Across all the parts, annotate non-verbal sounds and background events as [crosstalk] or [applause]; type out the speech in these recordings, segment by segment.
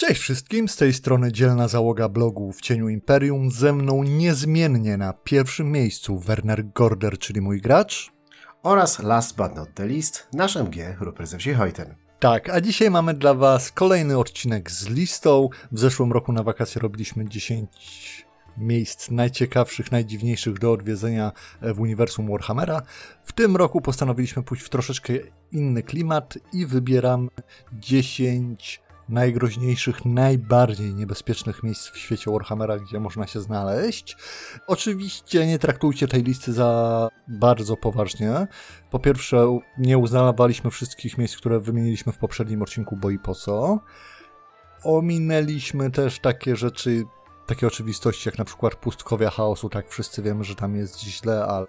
Cześć wszystkim, z tej strony dzielna załoga blogu w cieniu Imperium. Ze mną niezmiennie na pierwszym miejscu Werner Gorder, czyli mój gracz. Oraz last but not the least, nasz MG Rupert Zewsi-Hojten. Tak, a dzisiaj mamy dla Was kolejny odcinek z listą. W zeszłym roku na wakacje robiliśmy 10 miejsc najciekawszych, najdziwniejszych do odwiedzenia w uniwersum Warhammera. W tym roku postanowiliśmy pójść w troszeczkę inny klimat i wybieram 10 najgroźniejszych, najbardziej niebezpiecznych miejsc w świecie Warhammera, gdzie można się znaleźć. Oczywiście nie traktujcie tej listy za bardzo poważnie. Po pierwsze, nie uznawaliśmy wszystkich miejsc, które wymieniliśmy w poprzednim odcinku, bo i po co. Ominęliśmy też takie rzeczy, takie oczywistości, jak na przykład pustkowia chaosu. Tak, wszyscy wiemy, że tam jest źle, ale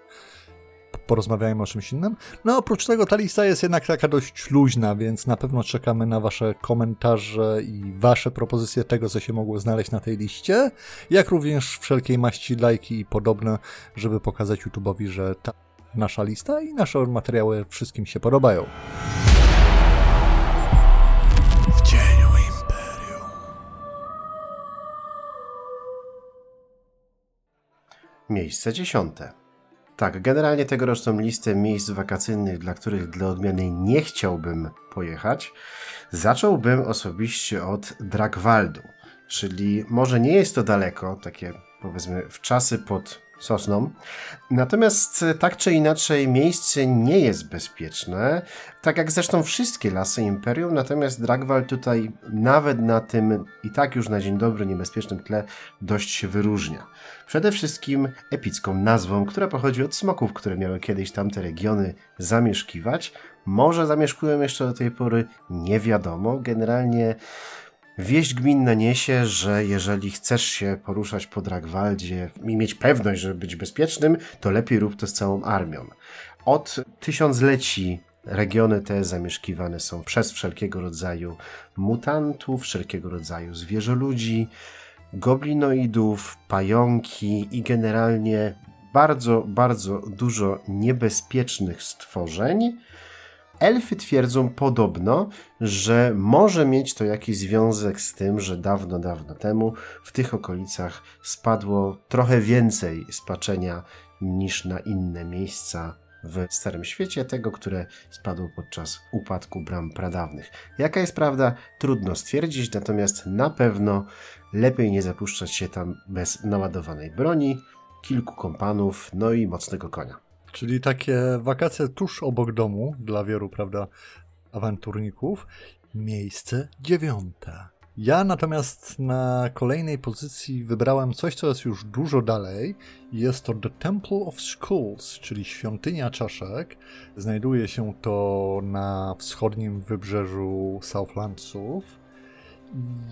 porozmawiajmy o czymś innym. No oprócz tego ta lista jest jednak taka dość luźna, więc na pewno czekamy na wasze komentarze i wasze propozycje tego, co się mogło znaleźć na tej liście, jak również wszelkiej maści lajki i podobne, żeby pokazać YouTube'owi, że ta nasza lista i nasze materiały wszystkim się podobają. Miejsce dziesiąte. Tak, generalnie tegoroczną listę miejsc wakacyjnych, dla których dla odmiany nie chciałbym pojechać, zacząłbym osobiście od Dragwaldu, czyli może nie jest to daleko, takie powiedzmy w czasy pod sosną. Natomiast tak czy inaczej miejsce nie jest bezpieczne, tak jak zresztą wszystkie lasy Imperium, natomiast Dragwald tutaj nawet na tym i tak już na dzień dobry niebezpiecznym tle dość się wyróżnia. Przede wszystkim epicką nazwą, która pochodzi od smoków, które miały kiedyś tamte regiony zamieszkiwać. Może zamieszkują jeszcze do tej pory, nie wiadomo. Generalnie Wieść gminna niesie, że jeżeli chcesz się poruszać po Dragwaldzie i mieć pewność, żeby być bezpiecznym, to lepiej rób to z całą armią. Od tysiącleci regiony te zamieszkiwane są przez wszelkiego rodzaju mutantów, wszelkiego rodzaju zwierzoludzi, goblinoidów, pająki i generalnie bardzo, bardzo dużo niebezpiecznych stworzeń, Elfy twierdzą podobno, że może mieć to jakiś związek z tym, że dawno, dawno temu w tych okolicach spadło trochę więcej spaczenia niż na inne miejsca w Starym Świecie, tego, które spadło podczas upadku bram pradawnych. Jaka jest prawda, trudno stwierdzić, natomiast na pewno lepiej nie zapuszczać się tam bez naładowanej broni, kilku kompanów, no i mocnego konia. Czyli takie wakacje tuż obok domu dla wielu, prawda, awanturników. Miejsce dziewiąte. Ja natomiast na kolejnej pozycji wybrałem coś, co jest już dużo dalej. Jest to The Temple of Skulls, czyli świątynia czaszek. Znajduje się to na wschodnim wybrzeżu Southlandsów.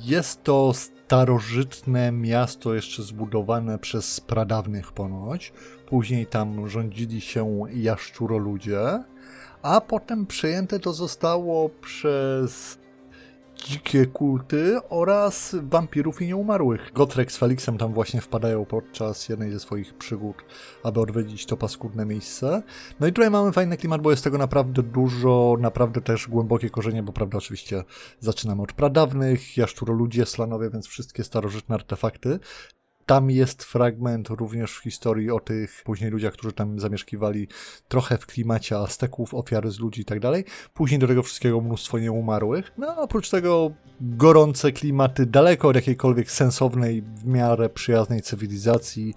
Jest to starożytne miasto, jeszcze zbudowane przez pradawnych ponoć. Później tam rządzili się jaszczuroludzie, a potem przejęte to zostało przez dzikie kulty oraz wampirów i nieumarłych. Gotrek z Felixem tam właśnie wpadają podczas jednej ze swoich przygód, aby odwiedzić to paskudne miejsce. No i tutaj mamy fajny klimat, bo jest tego naprawdę dużo, naprawdę też głębokie korzenie, bo prawda oczywiście zaczynamy od pradawnych, jaszczuroludzie, slanowie, więc wszystkie starożytne artefakty. Tam jest fragment również w historii o tych później ludziach, którzy tam zamieszkiwali trochę w klimacie Azteków, ofiary z ludzi i tak dalej. Później do tego wszystkiego mnóstwo nieumarłych. No oprócz tego gorące klimaty daleko od jakiejkolwiek sensownej, w miarę przyjaznej cywilizacji.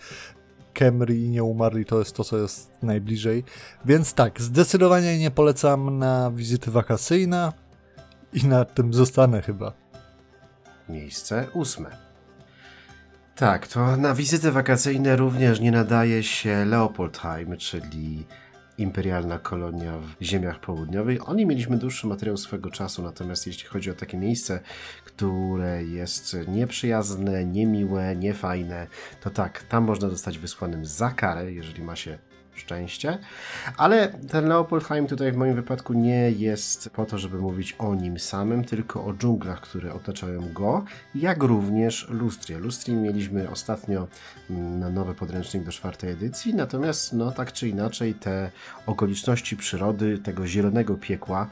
Kemry i nieumarli to jest to, co jest najbliżej. Więc tak, zdecydowanie nie polecam na wizyty wakacyjne i na tym zostanę chyba. Miejsce ósme. Tak, to na wizyty wakacyjne również nie nadaje się Leopoldheim, czyli imperialna kolonia w ziemiach południowych. Oni mieliśmy dłuższy materiał swego czasu, natomiast jeśli chodzi o takie miejsce, które jest nieprzyjazne, niemiłe, niefajne, to tak, tam można zostać wysłanym za karę, jeżeli ma się szczęście. Ale ten Leopoldheim tutaj w moim wypadku nie jest po to, żeby mówić o nim samym, tylko o dżunglach, które otaczają go, jak również Lustrie. Lustrii mieliśmy ostatnio mm, na nowy podręcznik do czwartej edycji, natomiast no tak czy inaczej te okoliczności przyrody, tego zielonego piekła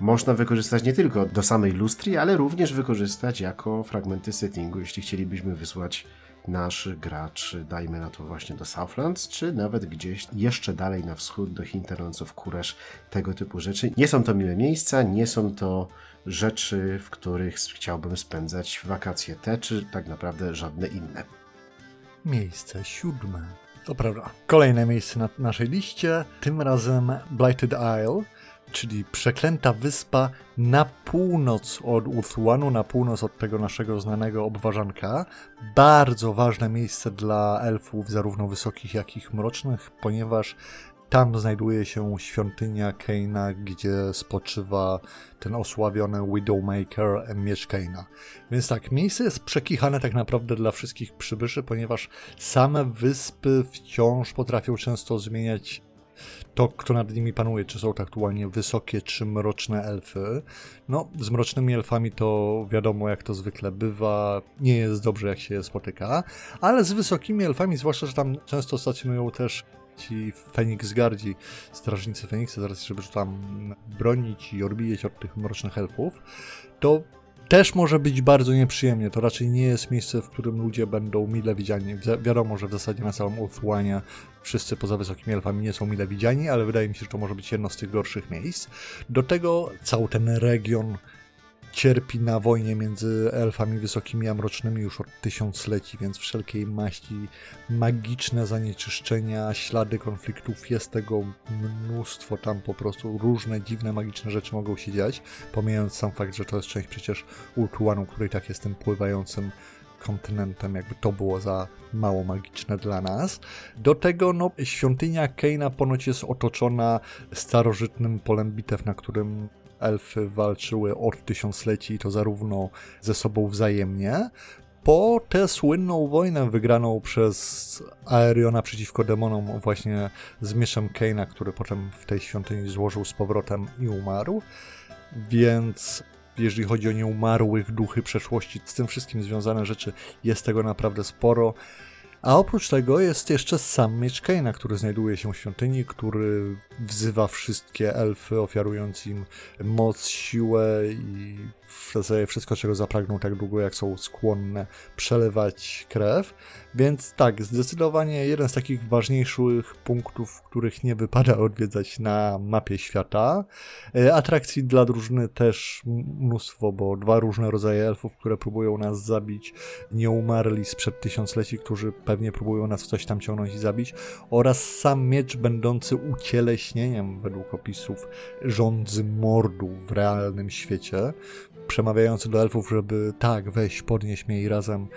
można wykorzystać nie tylko do samej lustry, ale również wykorzystać jako fragmenty settingu, jeśli chcielibyśmy wysłać nasz gracz, dajmy na to właśnie do Southlands, czy nawet gdzieś jeszcze dalej na wschód do Hinterlands of Kuresz, tego typu rzeczy. Nie są to miłe miejsca, nie są to rzeczy, w których chciałbym spędzać wakacje te, czy tak naprawdę żadne inne. Miejsce siódme. To prawda. Kolejne miejsce na naszej liście, tym razem Blighted Isle, czyli przeklęta wyspa na północ od Uthuanu, na północ od tego naszego znanego obważanka. Bardzo ważne miejsce dla elfów, zarówno wysokich, jak i mrocznych, ponieważ tam znajduje się świątynia Keina, gdzie spoczywa ten osławiony Widowmaker, miecz Keina. Więc tak, miejsce jest przekichane tak naprawdę dla wszystkich przybyszy, ponieważ same wyspy wciąż potrafią często zmieniać to, kto nad nimi panuje, czy są to aktualnie wysokie, czy mroczne elfy. No, z mrocznymi elfami to wiadomo, jak to zwykle bywa, nie jest dobrze, jak się je spotyka, ale z wysokimi elfami, zwłaszcza, że tam często stacjonują też ci Feniksgardzi, strażnicy Feniksa, zaraz żeby tam bronić i odbijać od tych mrocznych elfów, to też może być bardzo nieprzyjemnie. To raczej nie jest miejsce, w którym ludzie będą mile widziani. Wi wiadomo, że w zasadzie na całym Ulthuanie wszyscy poza wysokimi elfami nie są mile widziani, ale wydaje mi się, że to może być jedno z tych gorszych miejsc. Do tego cały ten region cierpi na wojnie między elfami wysokimi a mrocznymi już od tysiącleci, więc wszelkiej maści magiczne zanieczyszczenia, ślady konfliktów, jest tego mnóstwo tam po prostu, różne dziwne magiczne rzeczy mogą się dziać, pomijając sam fakt, że to jest część przecież Ultuanu, który tak jest tym pływającym kontynentem, jakby to było za mało magiczne dla nas. Do tego no, świątynia Keina ponoć jest otoczona starożytnym polem bitew, na którym elfy walczyły od tysiącleci, to zarówno ze sobą wzajemnie, po tę słynną wojnę wygraną przez Aeriona przeciwko demonom właśnie z mieczem Keina, który potem w tej świątyni złożył z powrotem i umarł. Więc jeżeli chodzi o nieumarłych duchy przeszłości, z tym wszystkim związane rzeczy, jest tego naprawdę sporo. A oprócz tego jest jeszcze sam miecz Keina, który znajduje się w świątyni, który wzywa wszystkie elfy, ofiarując im moc, siłę i w zasadzie wszystko, czego zapragną tak długo, jak są skłonne przelewać krew. Więc tak, zdecydowanie jeden z takich ważniejszych punktów, których nie wypada [laughs] odwiedzać na mapie świata. E, atrakcji dla drużyny też mnóstwo, bo dwa różne rodzaje elfów, które próbują nas zabić, nie umarli sprzed tysiącleci, którzy pewnie próbują nas w coś tam ciągnąć i zabić, oraz sam miecz będący ucieleśnieniem, według opisów, rządzy mordu w realnym świecie, przemawiający do elfów, żeby tak, weź, podnieś mnie i razem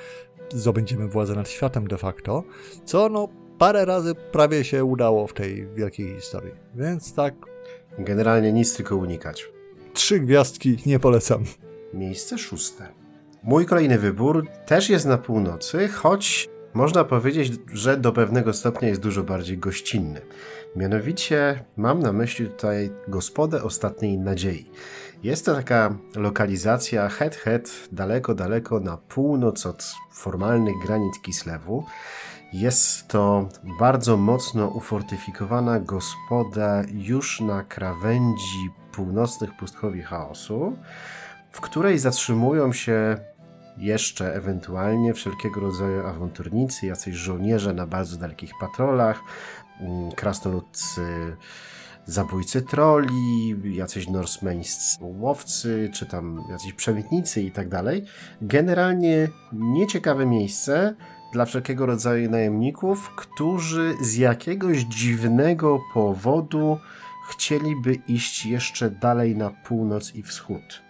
zdobędziemy władzę nad światem de facto, co no parę razy prawie się udało w tej wielkiej historii. Więc tak. Generalnie nic tylko unikać. Trzy gwiazdki nie polecam. Miejsce szóste. Mój kolejny wybór też jest na północy, choć można powiedzieć, że do pewnego stopnia jest dużo bardziej gościnny. Mianowicie mam na myśli tutaj gospodę ostatniej nadziei. Jest to taka lokalizacja head-head, daleko, daleko na północ od formalnych granic Kislewu. Jest to bardzo mocno ufortyfikowana gospoda już na krawędzi północnych pustkowi chaosu, w której zatrzymują się jeszcze ewentualnie wszelkiego rodzaju awanturnicy, jacyś żołnierze na bardzo dalekich patrolach, mm, krasnoludcy zabójcy troli, jacyś norsemeńscy łowcy, czy tam jacyś przemytnicy i tak dalej. Generalnie nieciekawe miejsce dla wszelkiego rodzaju najemników, którzy z jakiegoś dziwnego powodu chcieliby iść jeszcze dalej na północ i wschód.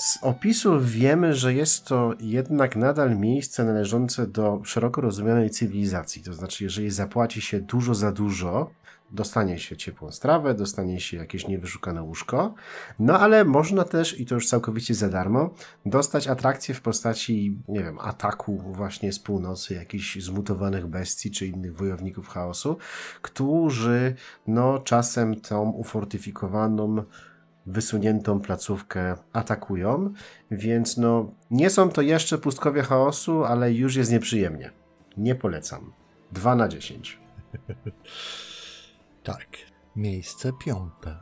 Z opisów wiemy, że jest to jednak nadal miejsce należące do szeroko rozumianej cywilizacji. To znaczy, jeżeli zapłaci się dużo za dużo, dostanie się ciepłą strawę, dostanie się jakieś niewyszukane łóżko, no ale można też, i to już całkowicie za darmo, dostać atrakcję w postaci, nie wiem, ataku właśnie z północy, jakichś zmutowanych bestii czy innych wojowników chaosu, którzy no czasem tą ufortyfikowaną wysuniętą placówkę atakują, więc no nie są to jeszcze pustkowie chaosu, ale już jest nieprzyjemnie. Nie polecam. 2 na 10. [laughs] Tak, miejsce piąte.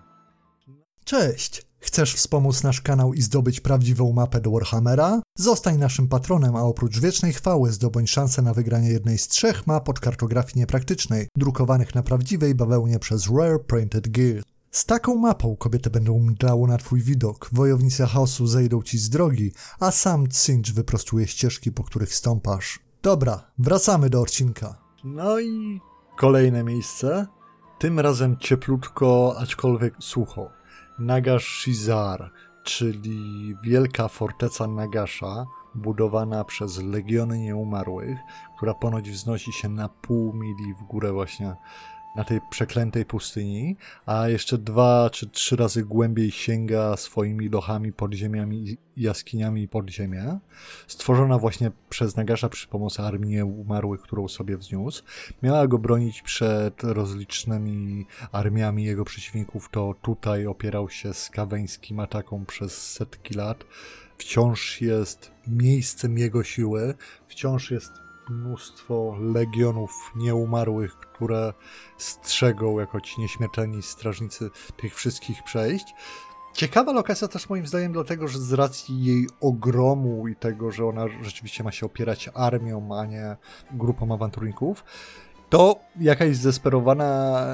Cześć! Chcesz wspomóc nasz kanał i zdobyć prawdziwą mapę do Warhammera? Zostań naszym patronem, a oprócz wiecznej chwały zdobądź szansę na wygranie jednej z trzech map od kartografii niepraktycznej, drukowanych na prawdziwej bawełnie przez Rare Printed Gear. Z taką mapą kobiety będą mdlało na twój widok, wojownicy chaosu zejdą ci z drogi, a sam Cinch wyprostuje ścieżki, po których stąpasz. Dobra, wracamy do odcinka. No i kolejne miejsce. Tym razem cieplutko, aczkolwiek sucho. Nagash Shizar, czyli wielka forteca Nagasza, budowana przez Legiony Nieumarłych, która ponoć wznosi się na pół mili w górę właśnie na tej przeklętej pustyni, a jeszcze dwa czy trzy razy głębiej sięga swoimi lochami, podziemiami i jaskiniami pod ziemię. Stworzona właśnie przez Nagasza przy pomocy armii umarłych, którą sobie wzniósł. Miała go bronić przed rozlicznymi armiami jego przeciwników, to tutaj opierał się skaweńskim atakom przez setki lat. Wciąż jest miejscem jego siły, wciąż jest mnóstwo legionów nieumarłych, które strzegą jako ci nieśmiertelni strażnicy tych wszystkich przejść. Ciekawa lokacja też moim zdaniem dlatego, że z racji jej ogromu i tego, że ona rzeczywiście ma się opierać armią, a nie grupą awanturników, to jakaś zdesperowana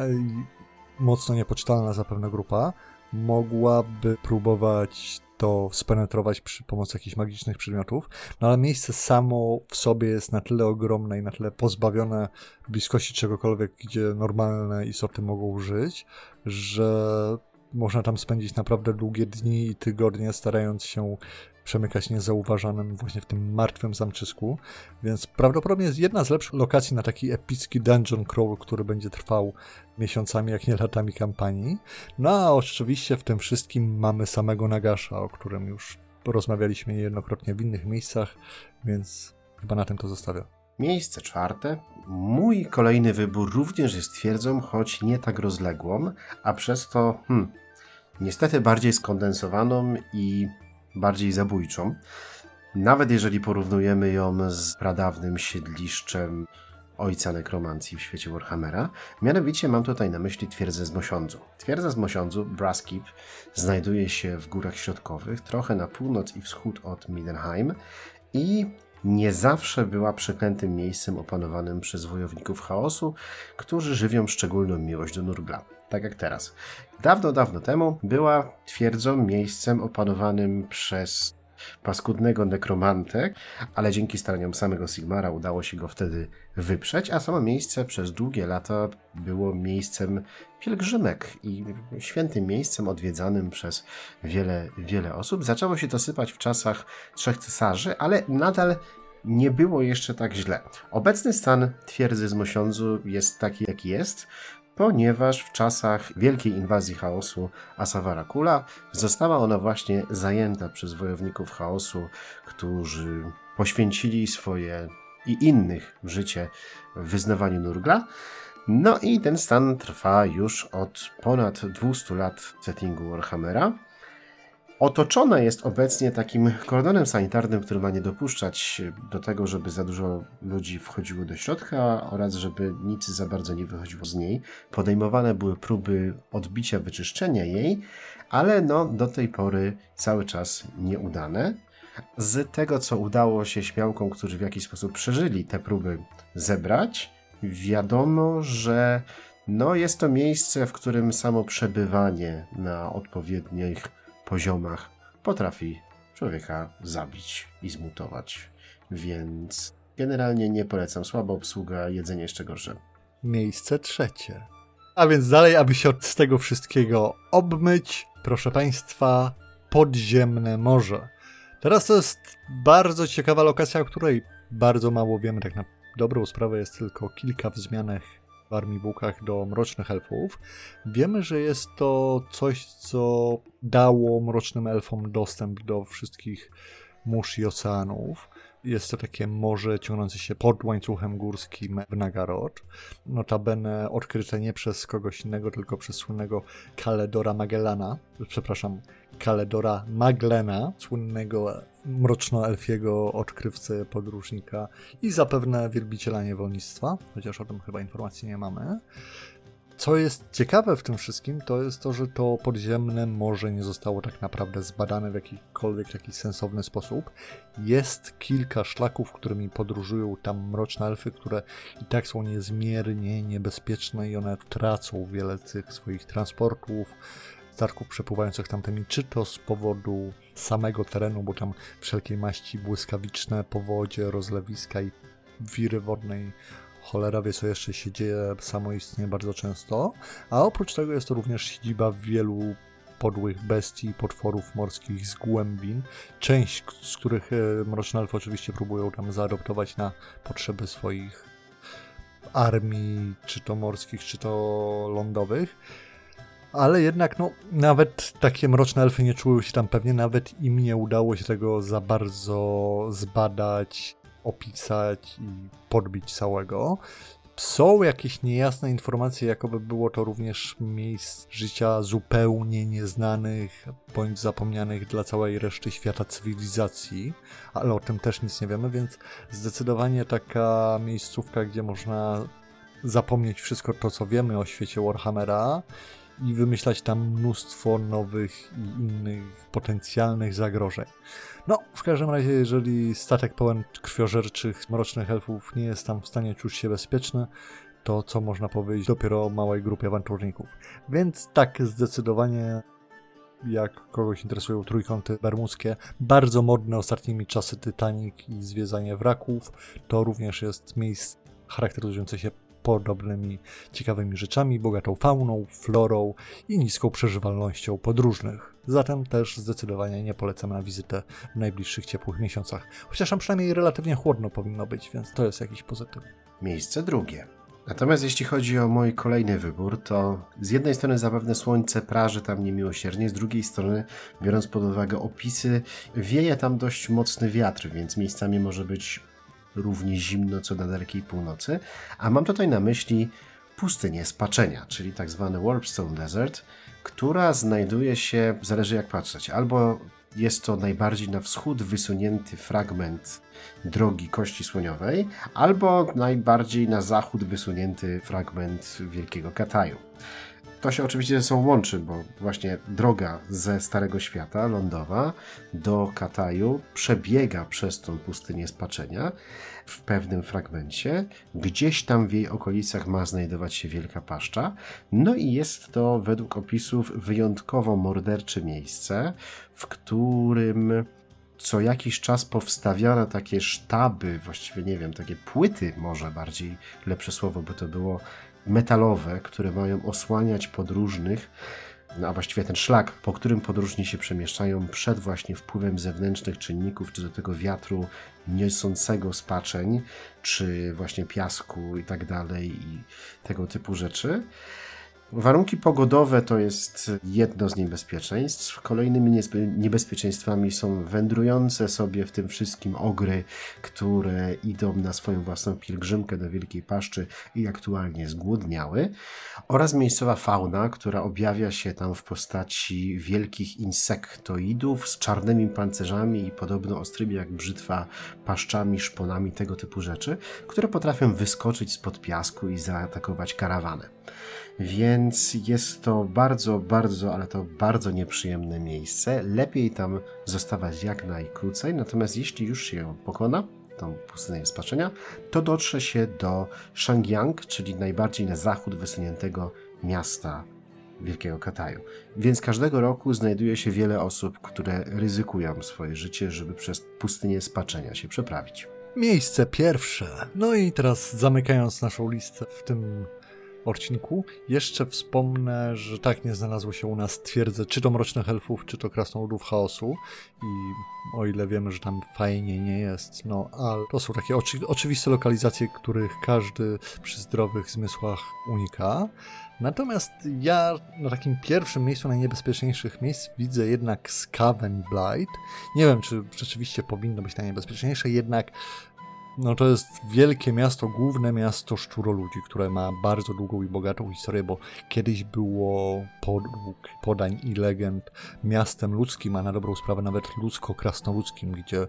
mocno niepoczytalna zapewne grupa mogłaby próbować to spenetrować przy pomocy jakichś magicznych przedmiotów, no ale miejsce samo w sobie jest na tyle ogromne i na tyle pozbawione bliskości czegokolwiek, gdzie normalne istoty mogą żyć, że można tam spędzić naprawdę długie dni i tygodnie, starając się przemykać niezauważanym właśnie w tym martwym zamczysku, więc prawdopodobnie jest jedna z lepszych lokacji na taki epicki dungeon crawl, który będzie trwał miesiącami, jak nie latami kampanii. No a oczywiście w tym wszystkim mamy samego Nagasza, o którym już rozmawialiśmy niejednokrotnie w innych miejscach, więc chyba na tym to zostawiam. Miejsce czwarte. Mój kolejny wybór również jest twierdzą, choć nie tak rozległą, a przez to, hmm, niestety bardziej skondensowaną i bardziej zabójczą. Nawet jeżeli porównujemy ją z pradawnym siedliszczem ojca nekromancji w świecie Warhammera. Mianowicie mam tutaj na myśli twierdzę z Mosiądzu. Twierdza z Mosiądzu, Braskip, znajduje się w górach środkowych, trochę na północ i wschód od Midenheim i nie zawsze była przeklętym miejscem opanowanym przez wojowników chaosu, którzy żywią szczególną miłość do Nurgla. Tak jak teraz. Dawno, dawno temu była twierdzą miejscem opanowanym przez paskudnego nekromantę, ale dzięki staraniom samego Sigmara udało się go wtedy wyprzeć, a samo miejsce przez długie lata było miejscem pielgrzymek i świętym miejscem odwiedzanym przez wiele, wiele osób. Zaczęło się to sypać w czasach trzech cesarzy, ale nadal nie było jeszcze tak źle. Obecny stan twierdzy z Mosiądzu jest taki, jaki jest ponieważ w czasach wielkiej inwazji chaosu Asawara Kula została ona właśnie zajęta przez wojowników chaosu, którzy poświęcili swoje i innych życie w wyznawaniu Nurgla. No i ten stan trwa już od ponad 200 lat w settingu Warhammera. Otoczona jest obecnie takim kordonem sanitarnym, który ma nie dopuszczać do tego, żeby za dużo ludzi wchodziło do środka oraz żeby nic za bardzo nie wychodziło z niej. Podejmowane były próby odbicia, wyczyszczenia jej, ale no do tej pory cały czas nieudane. Z tego, co udało się śmiałkom, którzy w jakiś sposób przeżyli te próby zebrać, wiadomo, że no jest to miejsce, w którym samo przebywanie na odpowiednich poziomach potrafi człowieka zabić i zmutować. Więc generalnie nie polecam. Słaba obsługa, jedzenie jeszcze gorsze. Miejsce trzecie. A więc dalej, aby się od tego wszystkiego obmyć, proszę Państwa, podziemne morze. Teraz to jest bardzo ciekawa lokacja, o której bardzo mało wiemy. Tak na dobrą sprawę jest tylko kilka wzmianek w Armii Bukach do Mrocznych Elfów. Wiemy, że jest to coś, co dało Mrocznym Elfom dostęp do wszystkich mórz i oceanów. Jest to takie morze ciągnące się pod łańcuchem górskim w Nagarod. Notabene odkryte nie przez kogoś innego, tylko przez słynnego Kaledora Magellana. Przepraszam, Kaledora Maglena, słynnego mrocznoelfiego odkrywcy, podróżnika i zapewne wielbiciela niewolnictwa, chociaż o tym chyba informacji nie mamy. Co jest ciekawe w tym wszystkim, to jest to, że to podziemne morze nie zostało tak naprawdę zbadane w jakikolwiek taki sensowny sposób. Jest kilka szlaków, którymi podróżują tam mroczne elfy, które i tak są niezmiernie niebezpieczne i one tracą wiele tych swoich transportów, statków przepływających tamtymi, czy to z powodu samego terenu, bo tam wszelkiej maści błyskawiczne powodzie, rozlewiska i wiry wodnej cholera wie co jeszcze się dzieje samoistnie bardzo często, a oprócz tego jest to również siedziba wielu podłych bestii, potworów morskich z głębin, część z których e, Mroczne Elfy oczywiście próbują tam zaadoptować na potrzeby swoich armii, czy to morskich, czy to lądowych. Ale jednak, no, nawet takie mroczne elfy nie czuły się tam pewnie, nawet im nie udało się tego za bardzo zbadać, opisać i podbić całego. Są jakieś niejasne informacje, jakoby było to również miejsc życia zupełnie nieznanych bądź zapomnianych dla całej reszty świata cywilizacji, ale o tym też nic nie wiemy, więc zdecydowanie taka miejscówka, gdzie można zapomnieć wszystko to, co wiemy o świecie Warhammera i wymyślać tam mnóstwo nowych i innych potencjalnych zagrożeń. No, w każdym razie, jeżeli statek pełen krwiożerczych, mrocznych elfów nie jest tam w stanie czuć się bezpieczny, to co można powiedzieć dopiero o małej grupie awanturników. Więc tak, zdecydowanie jak kogoś interesują trójkąty bermudzkie, bardzo modne ostatnimi czasy Titanic i zwiedzanie wraków, to również jest miejsce charakteryzujące się podobnymi ciekawymi rzeczami, bogatą fauną, florą i niską przeżywalnością podróżnych. Zatem też zdecydowanie nie polecam na wizytę w najbliższych ciepłych miesiącach. Chociaż tam przynajmniej relatywnie chłodno powinno być, więc to jest jakiś pozytyw. Miejsce drugie. Natomiast jeśli chodzi o mój kolejny wybór, to z jednej strony zapewne słońce praży tam niemiłosiernie, z drugiej strony, biorąc pod uwagę opisy, wieje tam dość mocny wiatr, więc miejscami może być równie zimno co na dalekiej północy, a mam tutaj na myśli pustynię spaczenia, czyli tak zwany Warpstone Desert, która znajduje się, zależy jak patrzeć, albo jest to najbardziej na wschód wysunięty fragment drogi Kości Słoniowej, albo najbardziej na zachód wysunięty fragment Wielkiego Kataju. To się oczywiście ze sobą łączy, bo właśnie droga ze Starego Świata, lądowa, do Kataju przebiega przez tą pustynię spaczenia w pewnym fragmencie. Gdzieś tam w jej okolicach ma znajdować się Wielka Paszcza. No i jest to według opisów wyjątkowo mordercze miejsce, w którym co jakiś czas powstawiano takie sztaby, właściwie nie wiem, takie płyty, może bardziej lepsze słowo by to było, metalowe, które mają osłaniać podróżnych, no a właściwie ten szlak, po którym podróżni się przemieszczają przed właśnie wpływem zewnętrznych czynników, czy do tego wiatru niosącego spaczeń, czy właśnie piasku i tak dalej, i tego typu rzeczy. Warunki pogodowe to jest jedno z niebezpieczeństw. Kolejnymi niebezpieczeństwami są wędrujące sobie w tym wszystkim ogry, które idą na swoją własną pielgrzymkę do Wielkiej Paszczy i aktualnie zgłodniały, oraz miejscowa fauna, która objawia się tam w postaci wielkich insektoidów z czarnymi pancerzami i podobno ostrymi jak brzytwa paszczami, szponami, tego typu rzeczy, które potrafią wyskoczyć spod piasku i zaatakować karawanę. Więc jest to bardzo, bardzo, ale to bardzo nieprzyjemne miejsce. Lepiej tam zostawać jak najkrócej, natomiast jeśli już się pokona, tą pustynię spaczenia, to dotrze się do Shangyang, czyli najbardziej na zachód wysuniętego miasta Wielkiego Kataju. Więc każdego roku znajduje się wiele osób, które ryzykują swoje życie, żeby przez pustynię spaczenia się przeprawić. Miejsce pierwsze. No i teraz zamykając naszą listę w tym odcinku. Jeszcze wspomnę, że tak nie znalazło się u nas twierdze, czy to Mrocznych Elfów, czy to Krasnoludów Chaosu i o ile wiemy, że tam fajnie nie jest, no ale to są takie oczy oczywiste lokalizacje, których każdy przy zdrowych zmysłach unika. Natomiast ja na takim pierwszym miejscu najniebezpieczniejszych miejsc widzę jednak Skaven Blight. Nie wiem, czy rzeczywiście powinno być najniebezpieczniejsze, jednak no to jest wielkie miasto, główne miasto szczuroludzi, które ma bardzo długą i bogatą historię, bo kiedyś było podług podań i legend miastem ludzkim, a na dobrą sprawę nawet ludzko-krasnoludzkim, gdzie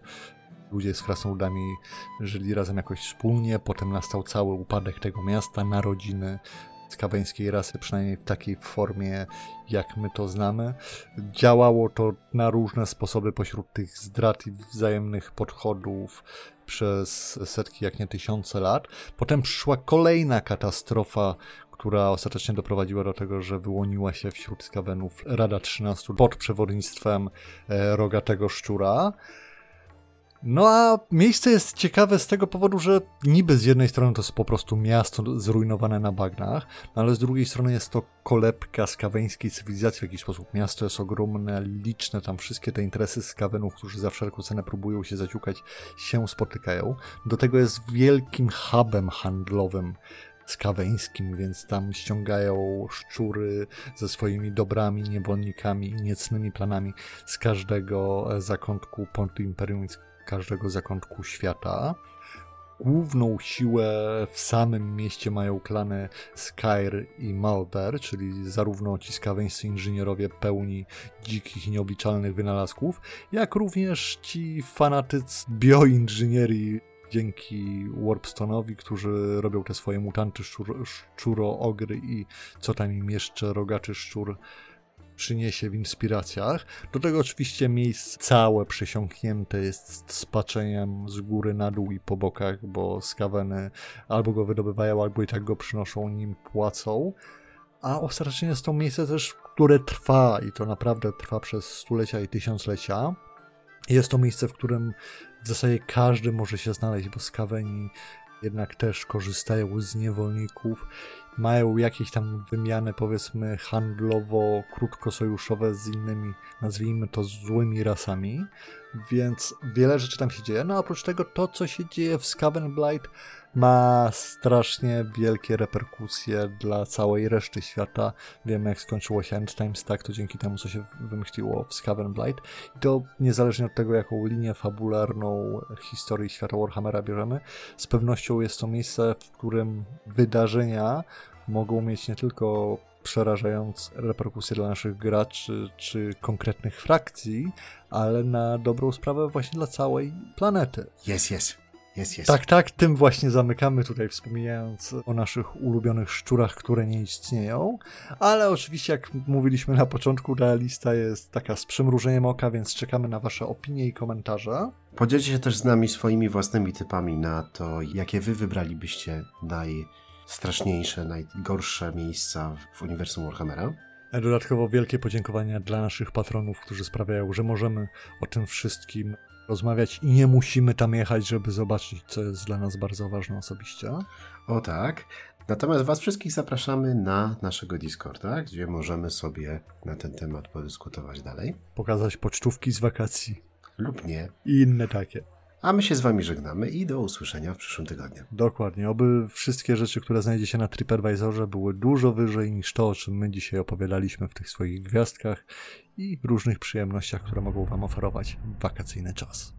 ludzie z krasnoludami żyli razem jakoś wspólnie, potem nastał cały upadek tego miasta, narodziny skaweńskiej rasy, przynajmniej w takiej formie, jak my to znamy. Działało to na różne sposoby pośród tych zdrad i wzajemnych podchodów przez setki, jak nie tysiące lat. Potem przyszła kolejna katastrofa, która ostatecznie doprowadziła do tego, że wyłoniła się wśród skawenów Rada 13 pod przewodnictwem e, rogatego szczura. No a miejsce jest ciekawe z tego powodu, że niby z jednej strony to jest po prostu miasto zrujnowane na bagnach, no ale z drugiej strony jest to kolebka skaweńskiej cywilizacji w jakiś sposób. Miasto jest ogromne, liczne, tam wszystkie te interesy skawenów, którzy za wszelką cenę próbują się zaciukać, się spotykają. Do tego jest wielkim hubem handlowym skaweńskim, więc tam ściągają szczury ze swoimi dobrami, niewolnikami i niecnymi planami z każdego zakątku Pontu Imperium każdego zakątku świata. Główną siłę w samym mieście mają klany Skyr i Malder, czyli zarówno ci skaweńscy inżynierowie pełni dzikich i nieobliczalnych wynalazków, jak również ci fanatycy bioinżynierii dzięki Warpstone'owi, którzy robią te swoje mutanty szczur, szczuro, ogry i co tam im jeszcze rogaczy szczur przyniesie w inspiracjach. Do tego oczywiście miejsce całe przesiąknięte jest spaczeniem z góry na dół i po bokach, bo skaweny albo go wydobywają, albo i tak go przynoszą, nim płacą. A ostatecznie jest to miejsce też, które trwa i to naprawdę trwa przez stulecia i tysiąclecia. Jest to miejsce, w którym w zasadzie każdy może się znaleźć, bo skaweni jednak też korzystają z niewolników. Mają jakieś tam wymiany, powiedzmy, handlowo-krótkosojuszowe z innymi, nazwijmy to, złymi rasami, więc wiele rzeczy tam się dzieje. No oprócz tego, to co się dzieje w Skaven Blight ma strasznie wielkie reperkusje dla całej reszty świata. Wiemy, jak skończyło się End Times, tak, to dzięki temu, co się wymyśliło w Skaven Blight. I to niezależnie od tego, jaką linię fabularną historii świata Warhammera bierzemy, z pewnością jest to miejsce, w którym wydarzenia mogą mieć nie tylko przerażające reperkusje dla naszych graczy czy konkretnych frakcji, ale na dobrą sprawę właśnie dla całej planety. Jest, jest. Jest, jest. Tak, tak, tym właśnie zamykamy tutaj, wspominając o naszych ulubionych szczurach, które nie istnieją. Ale oczywiście, jak mówiliśmy na początku, ta lista jest taka z przymrużeniem oka, więc czekamy na Wasze opinie i komentarze. Podzielcie się też z nami swoimi własnymi typami na to, jakie Wy wybralibyście najstraszniejsze, najgorsze miejsca w uniwersum Warhammera. Dodatkowo wielkie podziękowania dla naszych patronów, którzy sprawiają, że możemy o tym wszystkim rozmawiać i nie musimy tam jechać, żeby zobaczyć, co jest dla nas bardzo ważne osobiście. O tak. Natomiast Was wszystkich zapraszamy na naszego Discorda, gdzie możemy sobie na ten temat podyskutować dalej. Pokazać pocztówki z wakacji. Lub nie. I inne takie. A my się z Wami żegnamy i do usłyszenia w przyszłym tygodniu. Dokładnie. Oby wszystkie rzeczy, które znajdziecie na TripAdvisorze były dużo wyżej niż to, o czym my dzisiaj opowiadaliśmy w tych swoich gwiazdkach i różnych przyjemnościach, które mogą Wam oferować wakacyjny czas.